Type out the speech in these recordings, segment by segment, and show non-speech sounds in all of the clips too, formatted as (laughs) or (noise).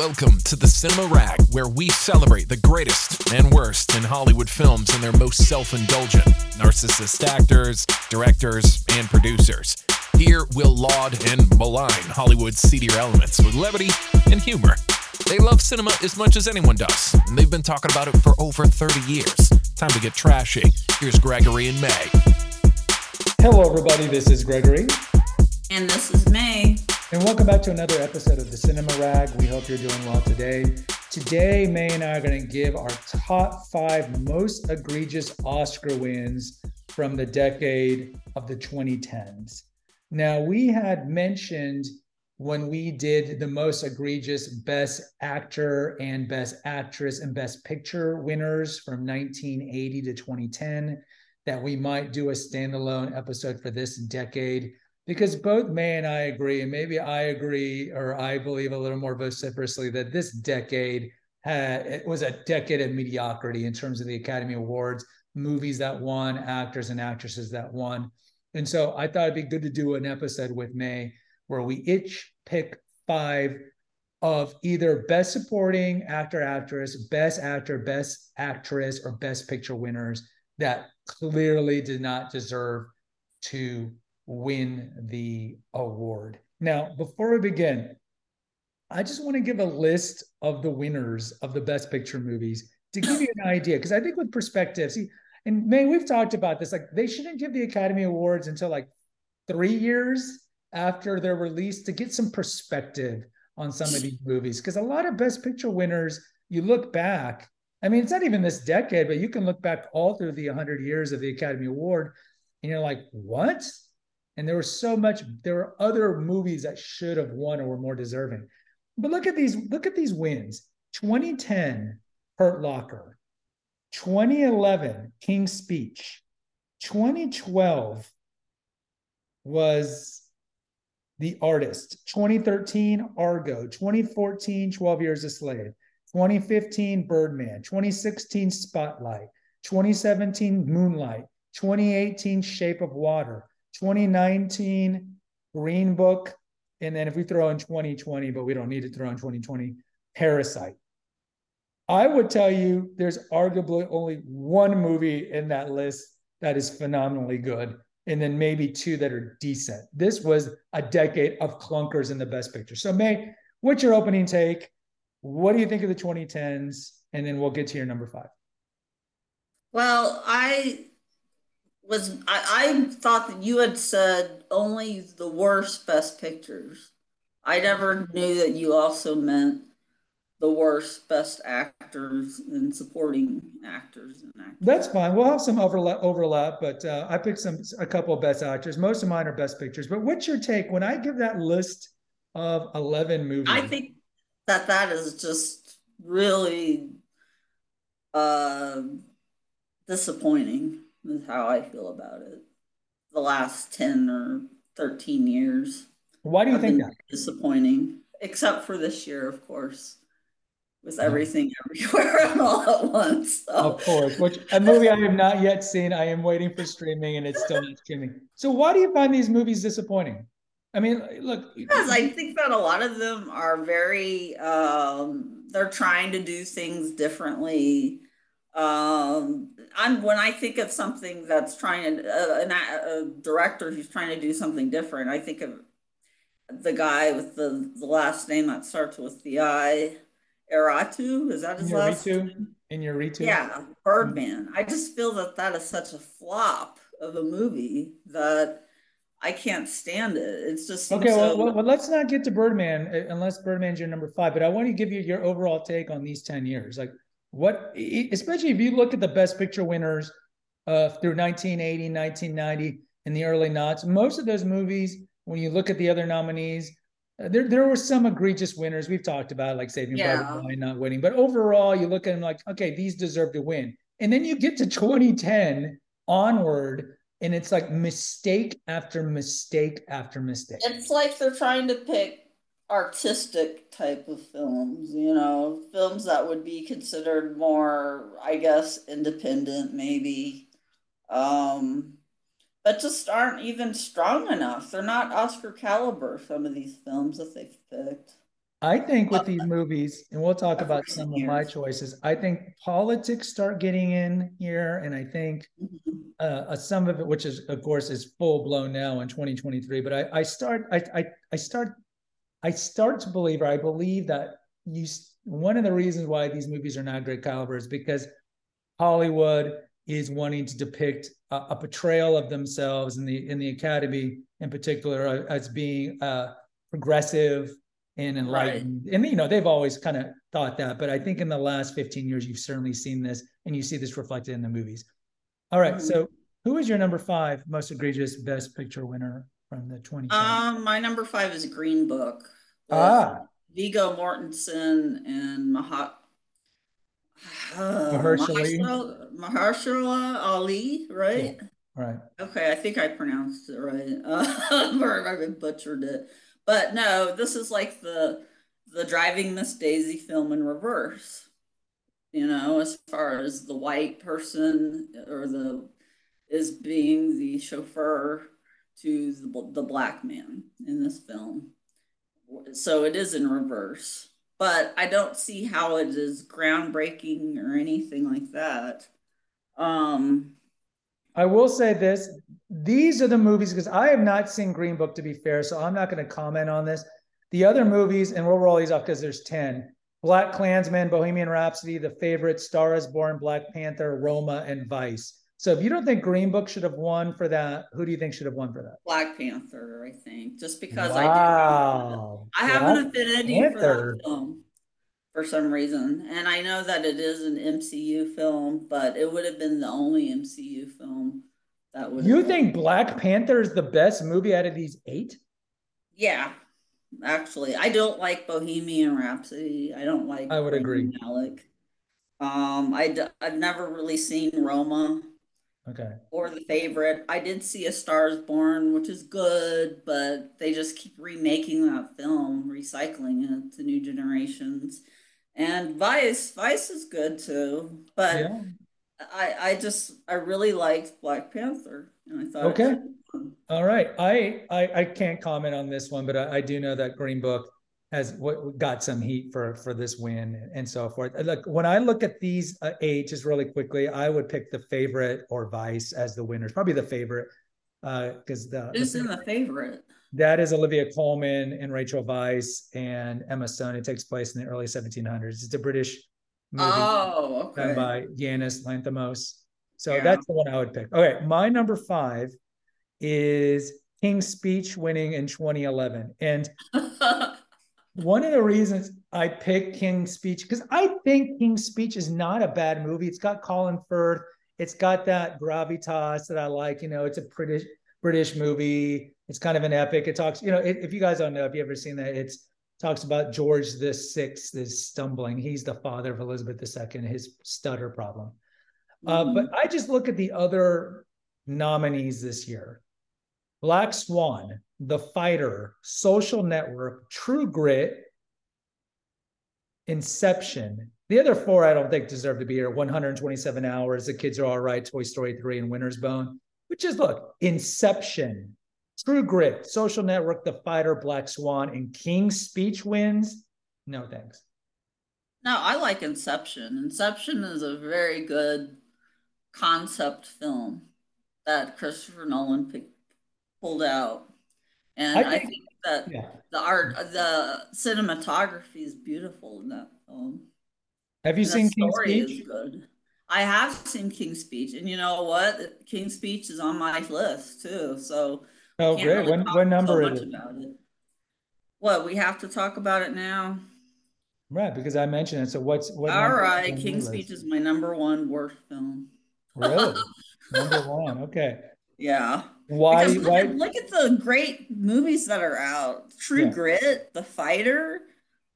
Welcome to the Cinema Rag, where we celebrate the greatest and worst in Hollywood films and their most self indulgent, narcissist actors, directors, and producers. Here we'll laud and malign Hollywood's seedier elements with levity and humor. They love cinema as much as anyone does, and they've been talking about it for over 30 years. Time to get trashy. Here's Gregory and May. Hello, everybody. This is Gregory. And this is May. And welcome back to another episode of the Cinema Rag. We hope you're doing well today. Today, May and I are going to give our top five most egregious Oscar wins from the decade of the 2010s. Now, we had mentioned when we did the most egregious Best Actor and Best Actress and Best Picture winners from 1980 to 2010 that we might do a standalone episode for this decade because both May and I agree, and maybe I agree or I believe a little more vociferously that this decade had, it was a decade of mediocrity in terms of the Academy Awards, movies that won, actors and actresses that won. And so I thought it'd be good to do an episode with May where we each pick five of either best supporting actor, actress, best actor, best actress, or best picture winners that clearly did not deserve to win the award. Now, before we begin, I just want to give a list of the winners of the Best Picture movies to give you an idea, because I think with perspective, see, and May, we've talked about this, like they shouldn't give the Academy Awards until like three years after they're released to get some perspective on some of these movies. Because a lot of Best Picture winners, you look back, I mean, it's not even this decade, but you can look back all through the 100 years of the Academy Award and you're like, what? And there was so much, there were other movies that should have won or were more deserving. But look at these, look at these wins. 2010, Hurt Locker. 2011, King's Speech. 2012 was The Artist. 2013, Argo. 2014, 12 Years a Slave. 2015, Birdman. 2016, Spotlight. 2017, Moonlight. 2018, Shape of Water. 2019 Green Book, and then if we throw in 2020, but we don't need to throw in 2020, Parasite. I would tell you there's arguably only one movie in that list that is phenomenally good, and then maybe two that are decent. This was a decade of clunkers in the best picture. So, May, what's your opening take? What do you think of the 2010s? And then we'll get to your number five. Well, I was I, I thought that you had said only the worst best pictures. I never knew that you also meant the worst best actors and supporting actors and actors. That's fine. We'll have some overlap, overlap, but uh, I picked some a couple of best actors. Most of mine are best pictures. But what's your take when I give that list of eleven movies? I think that that is just really uh, disappointing is how I feel about it. The last 10 or 13 years. Why do you think that? Disappointing, except for this year, of course, with everything (laughs) everywhere and (laughs) all at once. So. Of course, which a movie I have not yet seen. I am waiting for streaming and it's still not (laughs) streaming. So, why do you find these movies disappointing? I mean, look. Because I think that a lot of them are very, um, they're trying to do things differently um, I'm when I think of something that's trying to uh, a, a director who's trying to do something different. I think of the guy with the, the last name that starts with the I. Aratu, is that his last name? Iñárritu? Yeah, Birdman. I just feel that that is such a flop of a movie that I can't stand it. It's just okay. So... Well, well, let's not get to Birdman uh, unless Birdman's your number five. But I want to give you your overall take on these ten years. Like, what especially if you look at the best picture winners uh, through 1980 1990 in the early knots most of those movies when you look at the other nominees uh, there, there were some egregious winners. We've talked about like saving yeah. private ryan not winning but overall you look at them like okay these deserve to win. And then you get to 2010 onward and it's like mistake after mistake after mistake. It's like they're trying to pick artistic type of films, you know, films that would be considered more, I guess, independent, maybe, um, but just aren't even strong enough. They're not Oscar caliber, some of these films that they've picked. I think with these movies, and we'll talk about some of my choices. I think politics start getting in here, and I think mm-hmm. uh, some of it, which is of course is full blown now in 2023. But I, I start, I, I, I start, I start to believe, or I believe that you. One of the reasons why these movies are not great caliber is because Hollywood is wanting to depict a, a portrayal of themselves in the in the Academy in particular uh, as being uh, progressive and enlightened. Right. And you know, they've always kind of thought that, but I think in the last 15 years, you've certainly seen this and you see this reflected in the movies. All right, mm-hmm. So who is your number five most egregious best picture winner from the 20? Um, my number five is Green Book. Ah. Viggo Mortensen and Mahat uh, Mahershala, Mahershala Ali, right? Yeah, right. Okay, I think I pronounced it right. Uh, (laughs) or I butchered it. But no, this is like the the driving Miss Daisy film in reverse. You know, as far as the white person or the is being the chauffeur to the, the black man in this film. So it is in reverse. But I don't see how it is groundbreaking or anything like that. Um I will say this these are the movies because I have not seen Green Book to be fair, so I'm not going to comment on this. The other movies, and we'll roll these off because there's 10 Black Klansman, Bohemian Rhapsody, The Favorite, Star is Born, Black Panther, Roma, and Vice. So if you don't think Green Book should have won for that, who do you think should have won for that? Black Panther, I think, just because wow. I do. I have Black an affinity Panther. for that film for some reason, and I know that it is an MCU film, but it would have been the only MCU film that would. You think Black Panther is the best movie out of these eight? Yeah, actually, I don't like Bohemian Rhapsody. I don't like. I would agree. Alec. Um, I d- I've never really seen Roma. Okay. Or the favorite. I did see A Stars Born, which is good, but they just keep remaking that film, recycling it to new generations. And Vice, Vice is good too, but yeah. I I just I really liked Black Panther, and I thought okay. All right, I, I I can't comment on this one, but I, I do know that Green Book has what got some heat for for this win and so forth. Look, when I look at these uh, eight, just really quickly, I would pick the favorite or Vice as the winners. Probably the favorite because uh, the who's the, in the favorite. That is Olivia Colman and Rachel Weisz and Emma Stone. It takes place in the early 1700s. It's a British movie oh, okay. done by Yannis Lanthimos. So yeah. that's the one I would pick. Okay, my number five is King's Speech winning in 2011. And (laughs) one of the reasons I picked King's Speech, because I think King's Speech is not a bad movie. It's got Colin Firth. It's got that gravitas that I like. You know, it's a British British movie. It's kind of an epic. It talks, you know, it, if you guys don't know, if you ever seen that, it's talks about George the Sixth is stumbling. He's the father of Elizabeth II, his stutter problem. Uh, mm-hmm. but I just look at the other nominees this year: Black Swan, The Fighter, Social Network, True Grit, Inception. The other four I don't think deserve to be here. 127 hours. The kids are all right. Toy Story 3 and Winter's Bone. Which is look, Inception, True Grit, Social Network, The Fighter, Black Swan, and King's Speech wins. No thanks. No, I like Inception. Inception is a very good concept film that Christopher Nolan picked, pulled out, and I think, I think that yeah. the art, the cinematography is beautiful in that film. Have you and seen King's Speech? Good. I have seen King's Speech, and you know what? King's Speech is on my list too. So Oh, great. Really when, what number so is it? it? What, we have to talk about it now? Right, because I mentioned it. So what's what? All right, King's Speech is my number one worst film. Really? (laughs) number one. Okay. Yeah. Why? Look why? At, look at the great movies that are out. True yeah. Grit, The Fighter,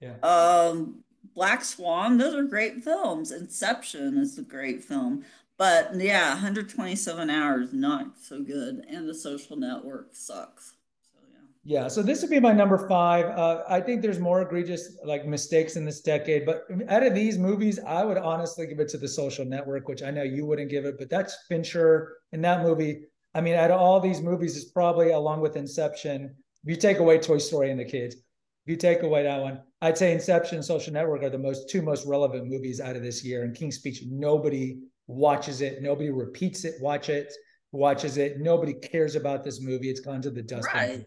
yeah. um, Black Swan. Those are great films. Inception is a great film. But yeah, 127 hours, not so good. And the social network sucks. So yeah. Yeah. So this would be my number five. Uh, I think there's more egregious like mistakes in this decade, but out of these movies, I would honestly give it to the social network, which I know you wouldn't give it, but that's Fincher in that movie. I mean, out of all these movies, is probably along with Inception, if you take away Toy Story and the kids, if you take away that one, I'd say Inception and Social Network are the most two most relevant movies out of this year. And King's Speech, nobody watches it, nobody repeats it, watch it, watches it. Nobody cares about this movie. It's gone to the dust. Right.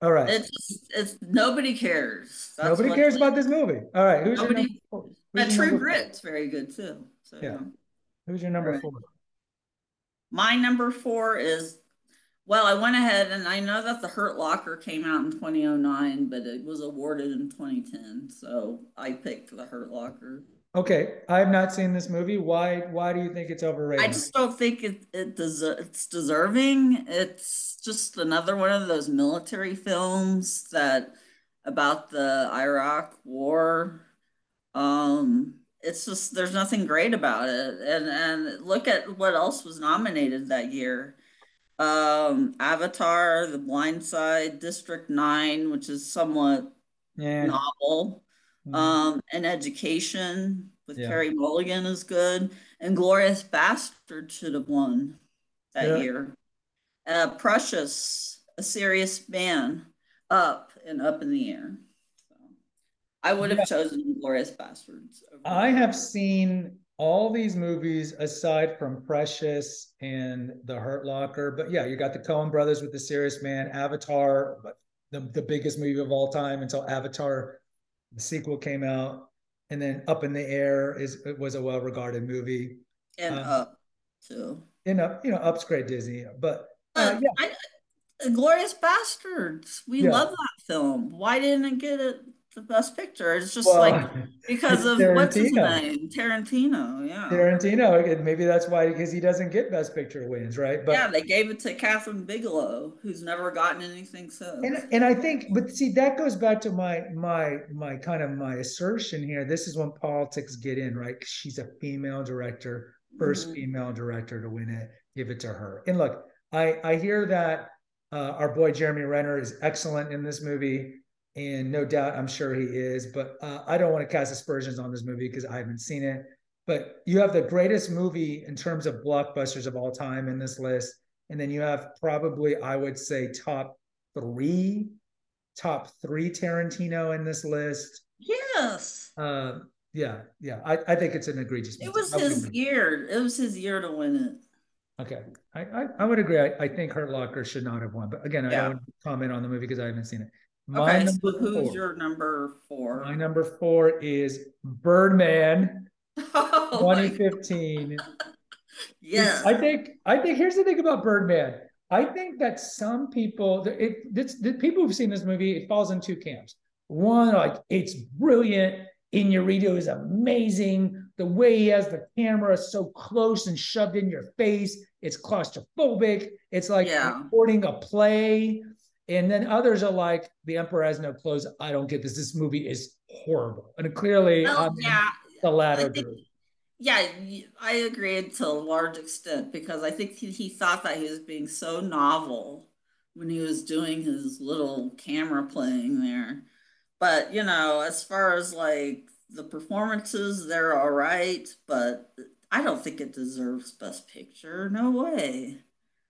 All right. It's it's nobody cares. That's nobody cares about this movie. All right. Who's nobody, your number, who's True number Grit's four? very good too. So yeah. Who's your number right. four? My number four is well, I went ahead and I know that the Hurt Locker came out in 2009, but it was awarded in 2010. So I picked the Hurt Locker. Okay, I have not seen this movie. Why? Why do you think it's overrated? I just don't think it, it deser- it's deserving. It's just another one of those military films that about the Iraq War. Um, it's just there's nothing great about it, and and look at what else was nominated that year um, Avatar, The Blind Side, District Nine, which is somewhat yeah. novel. Mm-hmm. Um, and Education with yeah. Carey Mulligan is good, and Glorious Bastard should have won that yeah. year. Uh, Precious, A Serious Man, Up and Up in the Air. I would have chosen Glorious Bastards. I have seen all these movies aside from Precious and The Hurt Locker. But yeah, you got the Coen brothers with The Serious Man, Avatar, the, the biggest movie of all time until Avatar, the sequel came out. And then Up in the Air is it was a well regarded movie. And um, Up too. And Up, you know, Up's great Disney. But uh, uh, yeah. I, Glorious Bastards. We yeah. love that film. Why didn't it get it the best picture. It's just well, like (laughs) because of Tarantino. what's his name, Tarantino. Yeah, Tarantino. Maybe that's why because he doesn't get best picture wins, right? But yeah, they gave it to Kathryn Bigelow, who's never gotten anything since. And and I think, but see, that goes back to my my my kind of my assertion here. This is when politics get in, right? She's a female director, 1st mm-hmm. female director to win it. Give it to her. And look, I I hear that. Uh, our boy Jeremy Renner is excellent in this movie and no doubt I'm sure he is. But uh, I don't want to cast aspersions on this movie because I haven't seen it. But you have the greatest movie in terms of blockbusters of all time in this list, and then you have probably I would say top three, top three Tarantino in this list. Yes. Uh, yeah, yeah. I, I think it's an egregious. It was his year. It was his year to win it. Okay, I, I, I would agree. I, I think Hurt Locker should not have won, but again, yeah. I don't comment on the movie because I haven't seen it. My okay, so who's four. your number four? My number four is Birdman, (laughs) oh 2015. yeah, I think I think here's the thing about Birdman. I think that some people, it, it's the people who've seen this movie, it falls in two camps. One, like it's brilliant. Inarritu is amazing. The way he has the camera so close and shoved in your face, it's claustrophobic. It's like yeah. recording a play. And then others are like, The Emperor has no clothes. I don't get this. This movie is horrible. And clearly, well, yeah, the latter think, group. Yeah, I agree to a large extent because I think he, he thought that he was being so novel when he was doing his little camera playing there. But, you know, as far as like the performances, they're all right, but I don't think it deserves Best Picture. No way.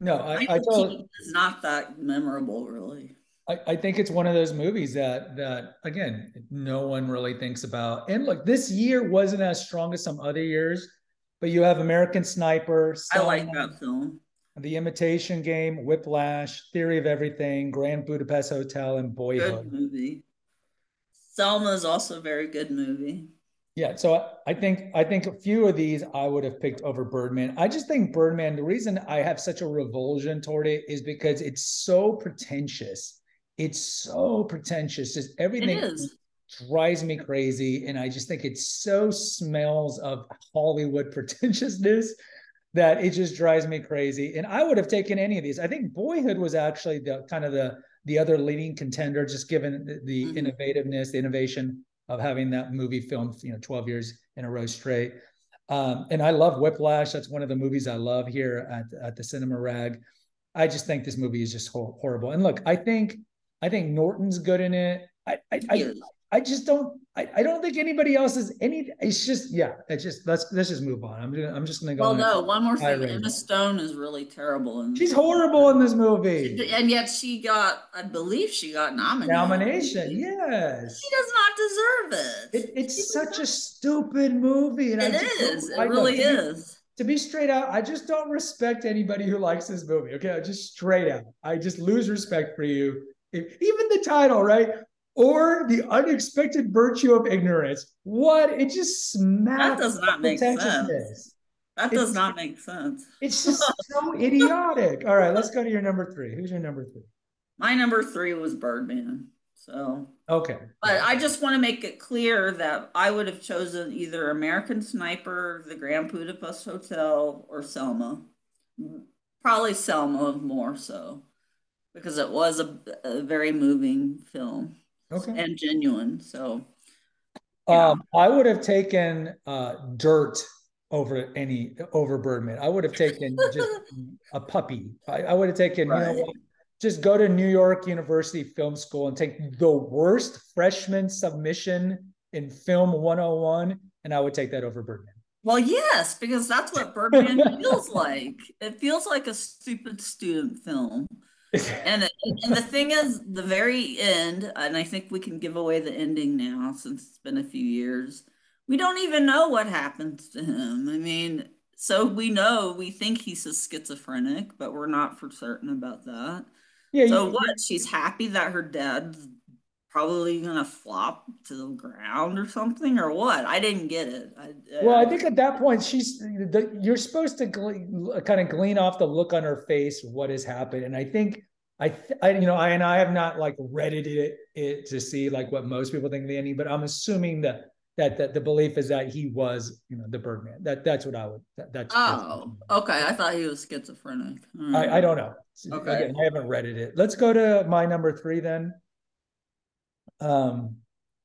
No, I, I, I totally, it's not that memorable, really. I, I think it's one of those movies that that again no one really thinks about. And look, this year wasn't as strong as some other years, but you have American Sniper. I like that film. The Imitation Game, Whiplash, Theory of Everything, Grand Budapest Hotel, and Boyhood. Good movie. Selma is also a very good movie. Yeah, so I think I think a few of these I would have picked over Birdman. I just think Birdman. The reason I have such a revulsion toward it is because it's so pretentious. It's so pretentious. Just everything drives me crazy, and I just think it so smells of Hollywood pretentiousness that it just drives me crazy. And I would have taken any of these. I think Boyhood was actually the kind of the the other leading contender, just given the, the mm-hmm. innovativeness, the innovation of having that movie filmed, you know, 12 years in a row straight. Um, and I love Whiplash. That's one of the movies I love here at, at the Cinema Rag. I just think this movie is just horrible. And look, I think I think Norton's good in it. I I, I, I just don't. I, I don't think anybody else is any. It's just yeah. It's just let's let's just move on. I'm gonna, I'm just gonna go. Well, on no, one more thing. Emma Stone is really terrible, and She's horrible in this movie. and yet she got, I believe, she got nominated. Nomination, yes. She does not deserve it. It, it's such a stupid movie, and It is. It really is. To be straight out, I just don't respect anybody who likes this movie. Okay, just straight out, I just lose respect for you. Even the title, right? Or the unexpected virtue of ignorance. What? It just smacks. That does not make sense. That It's- does not make sense. It's just (laughs) so idiotic. All right, let's go to your number three. Who's your number three? My number three was Birdman. So, Okay. but I just want to make it clear that I would have chosen either American Sniper, The Grand Budapest Hotel, or Selma. Probably Selma more so, because it was a, a very moving film Okay. and genuine. So, Yeah. Um, I would have taken uh, Dirt over any over Birdman. I would have taken just a puppy. I, I would have taken, you know? Just go to New York University Film School and take the worst freshman submission in film 101, and I would take that over Birdman. well, yes, because that's what Birdman (laughs) feels like. It feels like a stupid student film. And it, and the thing is, the very end, and I think we can give away the ending now since it's been a few years. We don't even know what happens to him. I mean, so we know we think he's a schizophrenic, but we're not for certain about that. yeah, So you- what? She's happy that her dad's probably gonna flop to the ground or something, or what? I didn't get it. I, Well, I think at that point, she's the, you're supposed to kind of glean off the look on her face what has happened, and I think I, th- I you know, I and I have not like redded it, it to see like what most people think of the ending, but I'm assuming that that that the belief is that he was, you know, the Birdman. That that's what I would. That, that's. Oh, okay. I thought he was schizophrenic. I, I hmm. don't know. Okay. Again, I haven't read it. Let's go to my number three then. Um,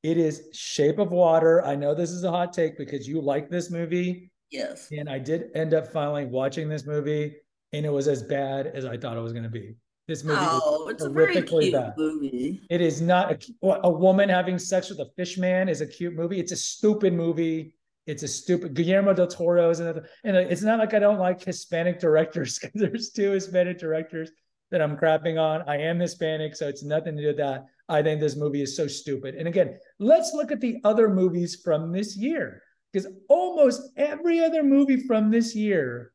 it is Shape of Water. I know this is a hot take because you like this movie. Yes. And I did end up finally watching this movie, and it was as bad as I thought it was going to be. This movie, Oh, it's a very cute bad. movie. it is not a, a woman having sex with a fish man is a cute movie. It's a stupid movie. It's a stupid Guillermo del Toro's and and it's not like I don't like Hispanic directors (laughs) because there's two Hispanic directors that I'm crapping on. I am Hispanic, so it's nothing to do with that. I think this movie is so stupid. And again, let's look at the other movies from this year because almost every other movie from this year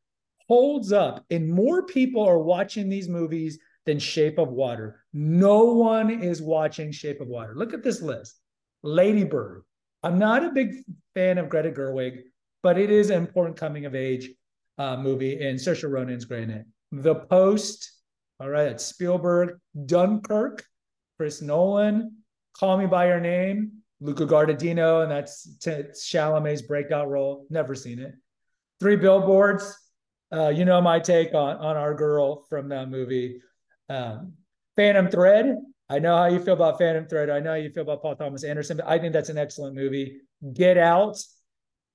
holds up, and more people are watching these movies than Shape of Water. No one is watching Shape of Water. Look at this list Lady Bird. I'm not a big fan of Greta Gerwig, but it is an important coming of age uh, movie, and Saoirse Ronan's great in it. The Post, all right, that's Spielberg. Dunkirk, Chris Nolan. Call Me by Your Name, Luca Guadagnino, and that's T- Chalamet's breakout role. Never seen it. Three Billboards. Uh, you know my take on on our girl from that movie. Um, Phantom Thread. I know how you feel about Phantom Thread. I know how you feel about Paul Thomas Anderson, but I think that's an excellent movie. Get Out.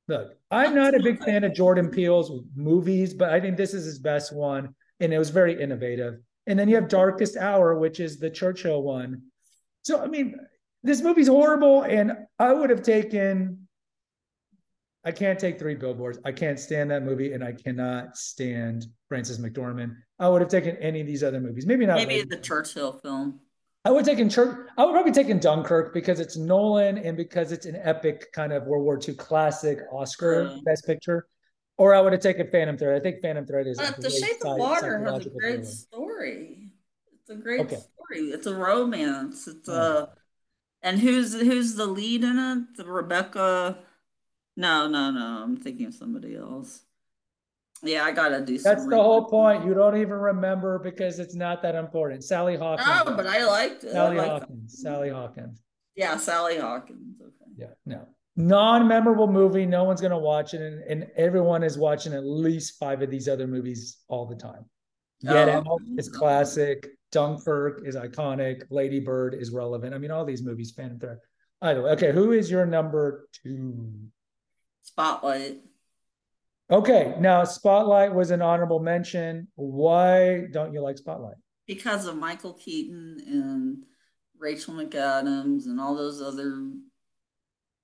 Look, I'm not a big fan of Jordan Peele's movies, but I think this is his best one, and it was very innovative. And then you have Darkest Hour, which is the Churchill one. So I mean, this movie's horrible, and I would have taken. I can't take three billboards. I can't stand that movie, and I cannot stand Frances McDormand. I would have taken any of these other movies. Maybe not. Maybe the Churchill film. I would take in Church. I would probably take in Dunkirk because it's Nolan and because it's an epic kind of World War II classic Oscar. Best Picture. Or I would have taken Phantom Thread. I think Phantom Thread is. a But The Shape of Water has a great thriller. story. It's a great Okay. story. It's a romance. It's Yeah. a and who's who's the lead in it? The Rebecca. No, no, no. I'm thinking of somebody else. Yeah, I gotta do That's the whole point. You don't even remember because it's not that important. Sally Hawkins. No, but I liked it. I Sally liked- Hawkins. Sally Hawkins. Yeah, Sally Hawkins. Okay. Yeah, no. Non-memorable movie. No one's gonna watch it, and, and everyone is watching at least five of these other movies all the time. Get Oh. Out is classic. Dunkirk is iconic. Lady Bird is relevant. I mean, all these movies, Phantom Thread. Either way, okay. Who is your number two? Spotlight. Okay, now Spotlight was an honorable mention. Why don't you like Spotlight? because of Michael Keaton and Rachel McAdams and all those other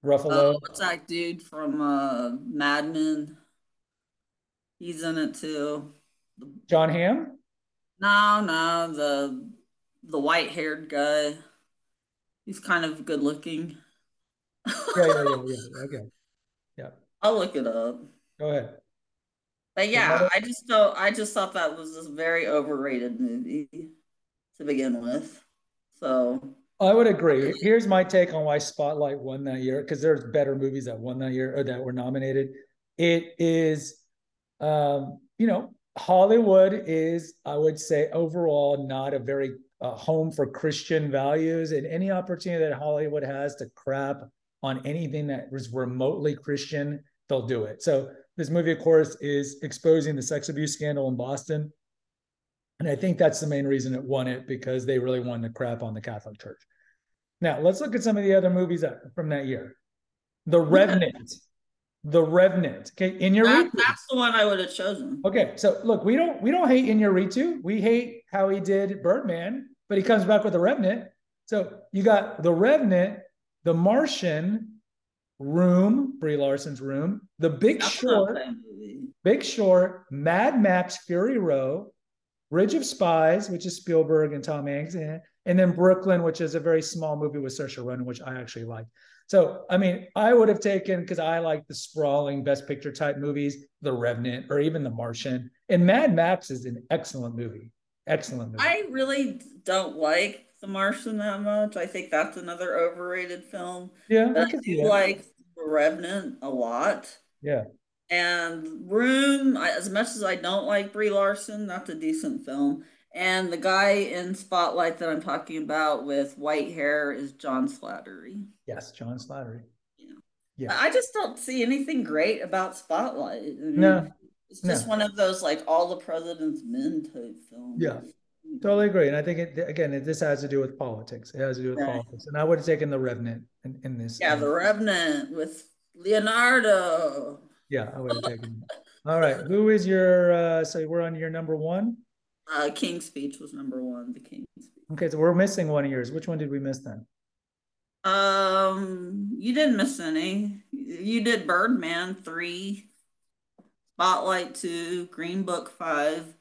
Ruffalo. Oh, what's that dude from uh, Mad Men? He's in it too. Jon Hamm? No, no, the the white haired guy. He's kind of good looking. yeah, yeah, yeah, yeah. Okay. Yeah. I'll look it up. Go ahead. But yeah, I just don't I just thought that was a very overrated movie to begin with. So I would agree. Here's my take on why Spotlight won that year, because there's better movies that won that year or that were nominated. It is um, you know, Hollywood is, I would say, overall not a very uh, home for Christian values, and any opportunity that Hollywood has to crap on anything that was remotely Christian, they'll do it. So this movie, of course, is exposing the sex abuse scandal in Boston, and I think that's the main reason it won it because they really wanted to crap on the Catholic Church. Now let's look at some of the other movies that, from that year. The Revenant. The Revenant. Okay, Iñárritu. That's the one I would have chosen. Okay, so look, we don't we don't hate Iñárritu. We hate how he did Birdman, but he comes back with the Revenant. So you got the Revenant, the Martian, Room, Brie Larson's Room, The Big that's Short, Big Short, Mad Max, Fury Road, Bridge of Spies, which is Spielberg and Tom Hanks, and, and then Brooklyn, which is a very small movie with Saoirse Ronan, which I actually like. So, I mean, I would have taken because I like the sprawling Best Picture type movies, The Revenant, or even The Martian. And Mad Max is an excellent movie. Excellent movie. I really don't like The Martian that much. I think that's another overrated film. Yeah, I, I do like The Revenant a lot. Yeah. And Room, as much as I don't like Brie Larson, that's a decent film. And the guy in Spotlight that I'm talking about with white hair is John Slattery. Yes, John Slattery. Yeah. yeah. I just don't see anything great about Spotlight. I mean, no. It's just no. one of those like all the president's men type films. Yeah. Totally agree. And I think it again, it, this has to do with politics. It has to do with right. politics. And I would have taken the Revenant in, in this. Yeah, the Revenant with Leonardo. Yeah, I would have taken. All right. Who is your uh so we're on your number one? Uh, King's Speech was number one. The King's Speech. Okay, so we're missing one of yours. Which one did we miss then? Um, you didn't miss any. You did Birdman three, Spotlight two, Green Book five,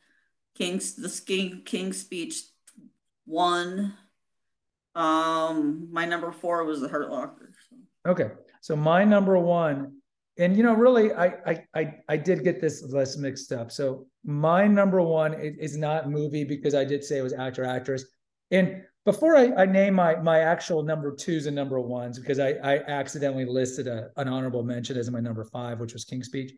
King's the King King's Speech one. Um, my number four was The Hurt Locker. So. Okay, so my number one and you know really I, I i i did get this list mixed up. So my number one is not movie because i did say it was actor actress. And before I, I name my my actual number twos and number ones because i i accidentally listed a, an honorable mention as my number five which was king's speech.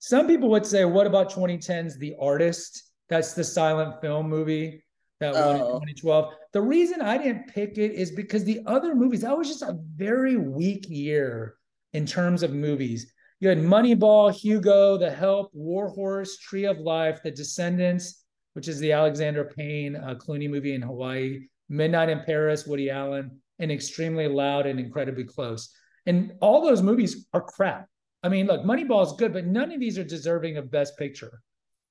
Some people would say what about 2010's the artist? That's the silent film movie that oh. won in 2012 the reason i didn't pick it is because the other movies that was just a very weak year in terms of movies. You had Moneyball, Hugo, The Help, Warhorse, Tree of Life, The Descendants, which is the Alexander Payne uh, Clooney movie in Hawaii, Midnight in Paris, Woody Allen, and Extremely Loud and Incredibly Close. And all those movies are crap. I mean, look, Moneyball is good, but none of these are deserving of Best Picture.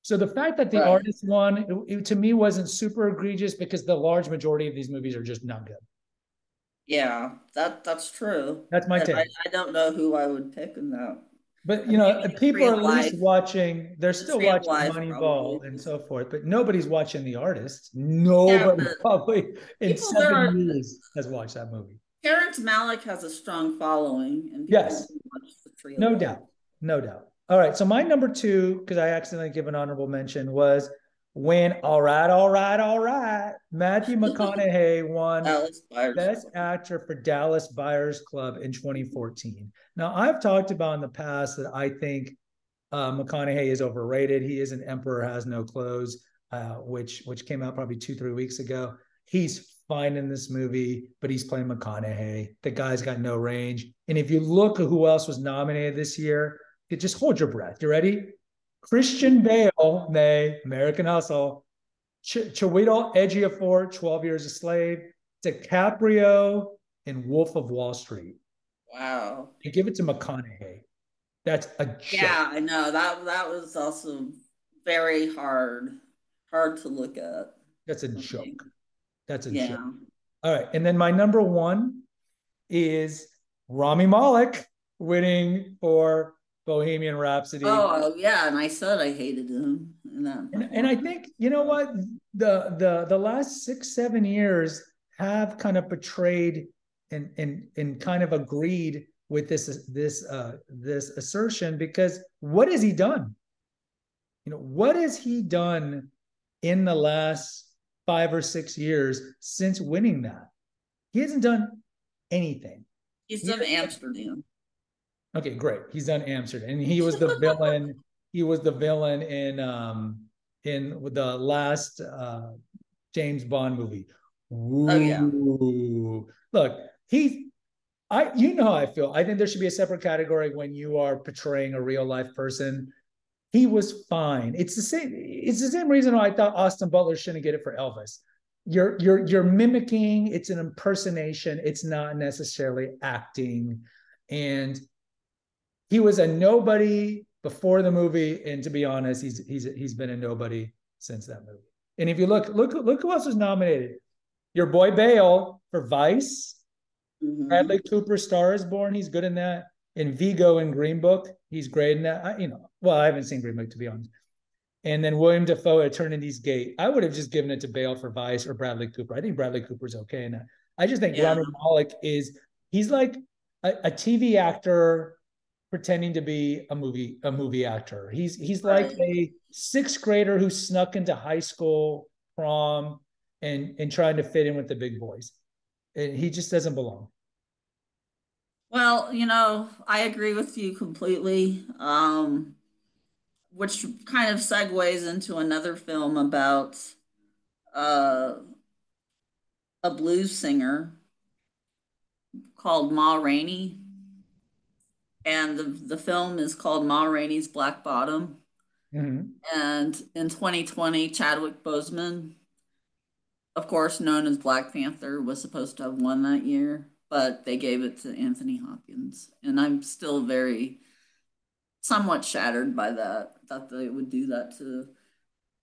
So the fact that the right. artist won, it, it, to me, wasn't super egregious because the large majority of these movies are just not good. Yeah, that that's true. That's my take. I, I, don't know who I would pick in that. But you know, uh, people are at least life. watching. They're still watching Moneyball and so forth, but nobody's watching the artist. Nobody yeah, (laughs) probably in seven are, years has watched that movie. Terrence Malick has a strong following, and yes, no doubt, no doubt. All right, so my number two, because I accidentally give an honorable mention, was when all right, all right, all right, Matthew (laughs) McConaughey won Best Actor for Dallas Buyers Club in 2014. Now, I've talked about in the past that I think uh, McConaughey is overrated. He is an Emperor Has No Clothes, uh, which which came out probably two three weeks ago. He's fine in this movie, but he's playing McConaughey. The guy's got no range. And if you look at who else was nominated this year, just hold your breath. You ready? Christian Bale, nay, American Hustle, Ch- Chiwetel Ejiofor, 12 Years a Slave, DiCaprio, and Wolf of Wall Street. Wow. You give it to McConaughey. That's a joke. Yeah, I know. That that was also very hard, hard to look at. That's a joke. That's a yeah. joke. All right. And then my number one is Rami Malek winning for Bohemian Rhapsody. Oh yeah, and I said I hated him. And, and I think you know what the the the last six seven years have kind of portrayed and and and kind of agreed with this this uh this assertion because what has he done? You know what has he done in the last five or six years since winning that? He hasn't done anything. He's done Amsterdam. Okay, great. He's done Amsterdam, and he was the villain. (laughs) He was the villain in um in the last uh James Bond movie. Ooh. Oh yeah. Look, he I you know how I feel. I think there should be a separate category when you are portraying a real life person. He was fine. It's the same. It's the same reason why I thought Austin Butler shouldn't get it for Elvis. You're you're you're mimicking. It's an impersonation. It's not necessarily acting. And he was a nobody before the movie, and to be honest, he's he's he's been a nobody since that movie. And if you look look look who else was nominated. Your boy Bale for Vice. Mm-hmm. Bradley Cooper, Star is Born. He's good in that. In Viggo and Green Book, he's great in that. I, you know, well, I haven't seen Green Book to be honest. And then William Dafoe, at Eternity's Gate. I would have just given it to Bale for Vice or Bradley Cooper. I think Bradley Cooper's okay in that. I just think yeah. Rami Malek is he's like a, a, TV actor pretending to be a movie a movie actor. He's he's like a sixth grader who snuck into high school prom and and trying to fit in with the big boys And he just doesn't belong. Well, you know, I agree with you completely. Um, which kind of segues into another film about uh, a blues singer called Ma Rainey. And the, the film is called Ma Rainey's Black Bottom. Mm-hmm. And in 2020, Chadwick Boseman of course, known as Black Panther, was supposed to have won that year, but they gave it to Anthony Hopkins. And I'm still very somewhat shattered by that, that they would do that to,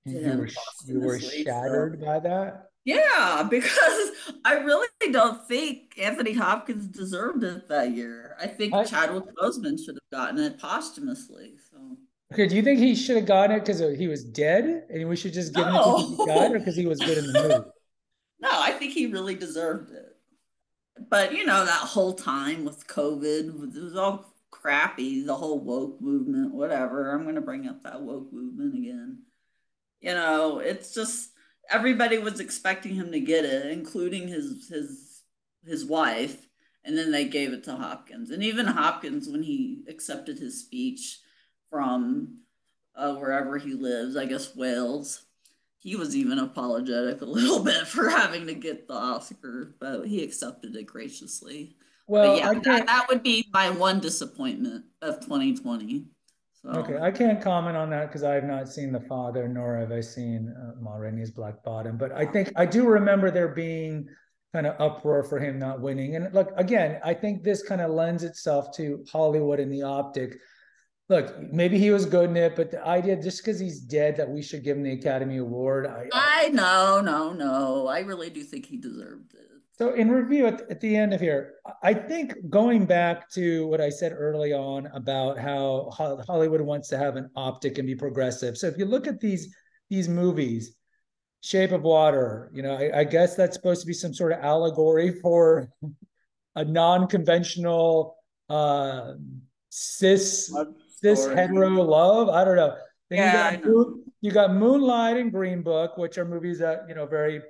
to you. Were, you were shattered so. by that? Yeah, because (laughs) I really don't think Anthony Hopkins deserved it that year. I think I, Chadwick Boseman should have gotten it posthumously. So Okay, do you think he should have gotten it because he was dead, and we should just give no. it to the guy, or because he was good in the (laughs) movie? No, I think he really deserved it. But you know, that whole time with COVID, it was all crappy, the whole woke movement, whatever. I'm gonna bring up that woke movement again. You know, it's just everybody was expecting him to get it, including his his his wife, and then they gave it to Hopkins. And even Hopkins, when he accepted his speech from uh, wherever he lives, I guess Wales, he was even apologetic a (laughs) little bit for having to get the Oscar, but he accepted it graciously. Well, but yeah, that, that, would be my one disappointment of 2020. So. Okay, I can't comment on that because I have not seen The Father, nor have I seen uh, Ma Rainey's Black Bottom. But I think I do remember there being kind of uproar for him not winning. And look, again, I think this kind of lends itself to Hollywood and the optic look, maybe he was good in it, but the idea just because he's dead that we should give him the Academy Award. I, I know, no, no. I really do think he deserved it. So, in review at, at the end of here, I think going back to what I said early on about how Hollywood wants to have an optic and be progressive. So, if you look at these these movies, Shape of Water, you know, I, I guess that's supposed to be some sort of allegory (laughs) for a non-conventional uh, cis this hetero love. I don't know. Then yeah, you got, Moon, you got Moonlight and Green Book, which are movies that you know very.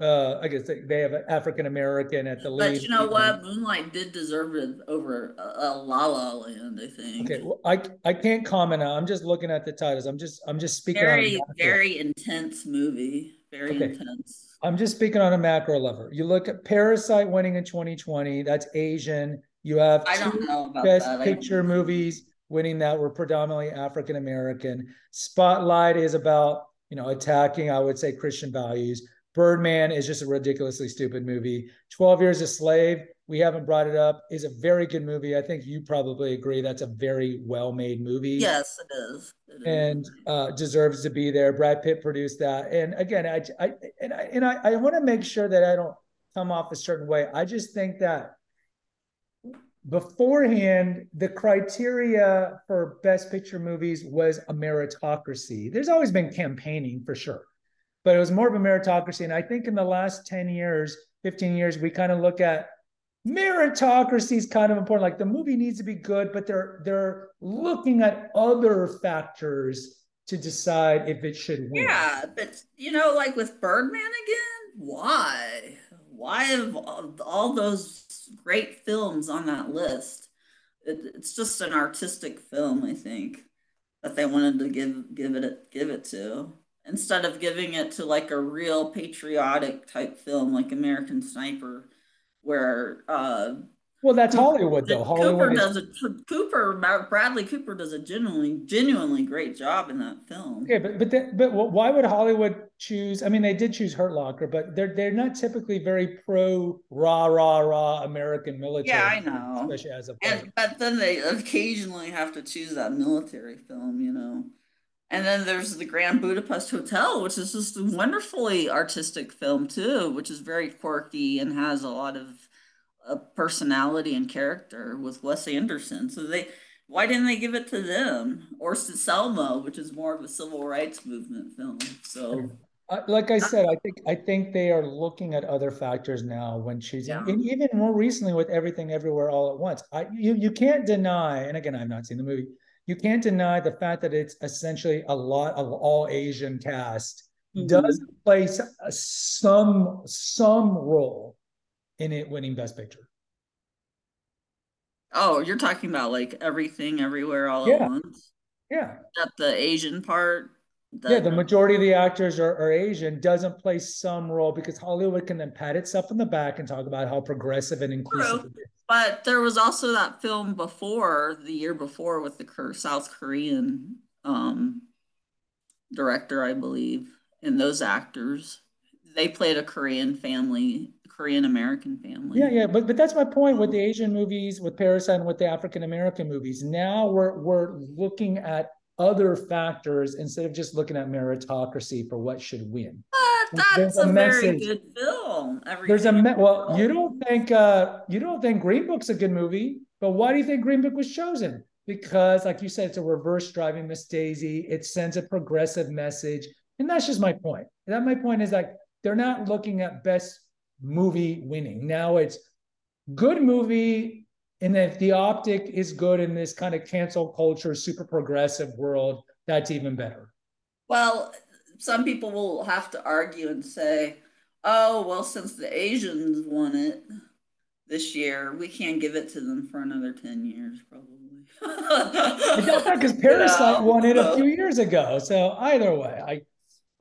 Uh, I guess they, they have an African American at the lead. But you know what? Moonlight did deserve it over a, a La La Land. I think. Okay, well, I I can't comment on. I'm just looking at the titles. I'm just I'm just speaking. Very very intense movie. Very okay. intense. I'm just speaking on a macro level. You look at Parasite winning in 2020. That's Asian. You have I don't know about best picture movies winning that were predominantly African American. Spotlight is about, you know, attacking, I would say, Christian values. Birdman is just a ridiculously stupid movie. 12 Years a Slave, we haven't brought it up, is a very good movie. I think you probably agree that's a very well made movie. Yes, it is. It is. And uh, deserves to be there. Brad Pitt produced that. And again, I, I and I, and I, I want to make sure that I don't come off a certain way. I just think that beforehand, the criteria for best picture movies was a meritocracy. There's always been campaigning for sure, but it was more of a meritocracy. And I think in the last 10 years, 15 years, we kind of look at meritocracy is kind of important. Like the movie needs to be good, but they're they're looking at other factors to decide if it should win. Yeah, but you know, like with Birdman again, why? Why have all those great films on that list? It, it's just an artistic film, I think, that they wanted to give give it give it to instead of giving it to like a real patriotic type film like American Sniper where uh, well, that's Hollywood though. Hollywood Cooper does a Cooper Bradley Cooper does a genuinely genuinely great job in that film. Okay, but but the, but why would Hollywood choose? I mean, they did choose Hurt Locker, but they're they're not typically very pro rah rah rah American military. Yeah, I know. Especially as a and, but then they occasionally have to choose that military film, you know. And then there's the Grand Budapest Hotel, which is just a wonderfully artistic film too, which is very quirky and has a lot of uh, personality and character with Wes Anderson. So they, why didn't they give it to them or to Selma, which is more of a civil rights movement film? So. Uh, like I said, I think I think they are looking at other factors now when choosing, yeah. and even more recently with everything everywhere all at once. I you you can't deny, and again, I've not seen the movie you can't deny the fact that it's essentially a lot of all Asian cast mm-hmm. does play some some role in it winning Best Picture. Oh, you're talking about like everything, everywhere, all yeah. at once. Yeah. That the Asian part. Yeah, the majority of the actors are, are Asian. Doesn't play some role because Hollywood can then pat itself on the back and talk about how progressive and inclusive True. it is. But there was also that film before the year before with the South Korean um, director, I believe, and those actors. They played a Korean family, Korean American family. Yeah, yeah, but but that's my point with the Asian movies, with Parasite, and with the African American movies. Now we're we're looking at other factors instead of just looking at meritocracy for what should win. But that's a, a very good film. Everything There's a me- well, you don't think uh, you don't think Green Book's a good movie, but why do you think Green Book was chosen? Because, like you said, it's a reverse driving Miss Daisy. It sends a progressive message, and that's just my point. That my point is like they're not looking at best movie winning. Now it's good movie and if the optic is good in this kind of cancel culture, super progressive world, that's even better. Well, some people will have to argue and say, oh, well, since the Asians won it this year, we can't give it to them for another 10 years, probably. (laughs) Because Parasite know? won it a few years ago. So either way, I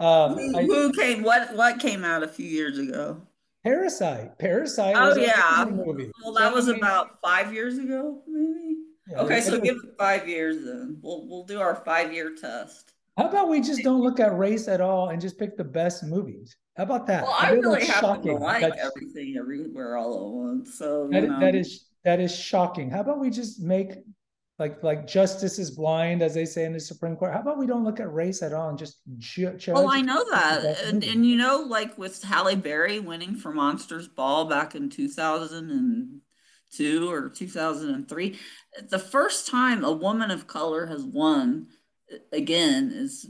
um, who, who came what what came out a few years ago? Parasite. Parasite. Oh yeah. Movie. Well, that was about five years ago, maybe. Yeah, okay, so give it five years then. We'll we'll do our five year test. How about we just don't look at race at all and just pick the best movies? How about that? Well, I, really happen to like That's, everything everywhere all at once. So that, that is that is shocking. How about we just make like like justice is blind, as they say in the Supreme Court. How about we don't look at race at all and just judge? Well, I know that, and, and you know, like with Halle Berry winning for Monsters Ball back in two thousand and two or two thousand and three, the first time a woman of color has won uh, again is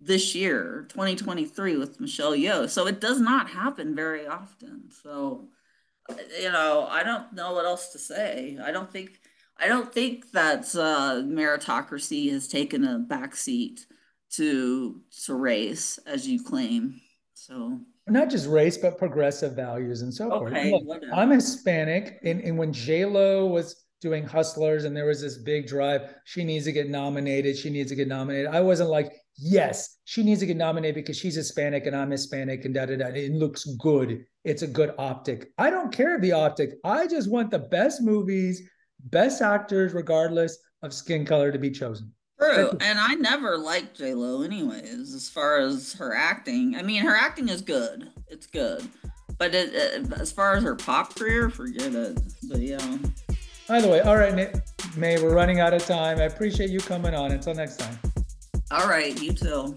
this year, 2023, with Michelle Yeoh. So it does not happen very often. So, uh, you know, I don't know what else to say. I don't think I don't think that uh, meritocracy has taken a backseat to to race, as you claim. So not just race, but progressive values and so okay, forth. Look, I'm Hispanic, and, and when J Lo was doing Hustlers, and there was this big drive, she needs to get nominated. She needs to get nominated. I wasn't like, yes, she needs to get nominated because she's Hispanic and I'm Hispanic, and da da da. It looks good. It's a good optic. I don't care the optic. I just want the best movies best actors, regardless of skin color, to be chosen. True, and I never liked J Lo, anyways. As far as her acting, I mean, her acting is good. It's good, but it, it, as far as her pop career, forget it. But yeah. By the way, all right, May, we're running out of time. I appreciate you coming on. Until next time. All right, you too.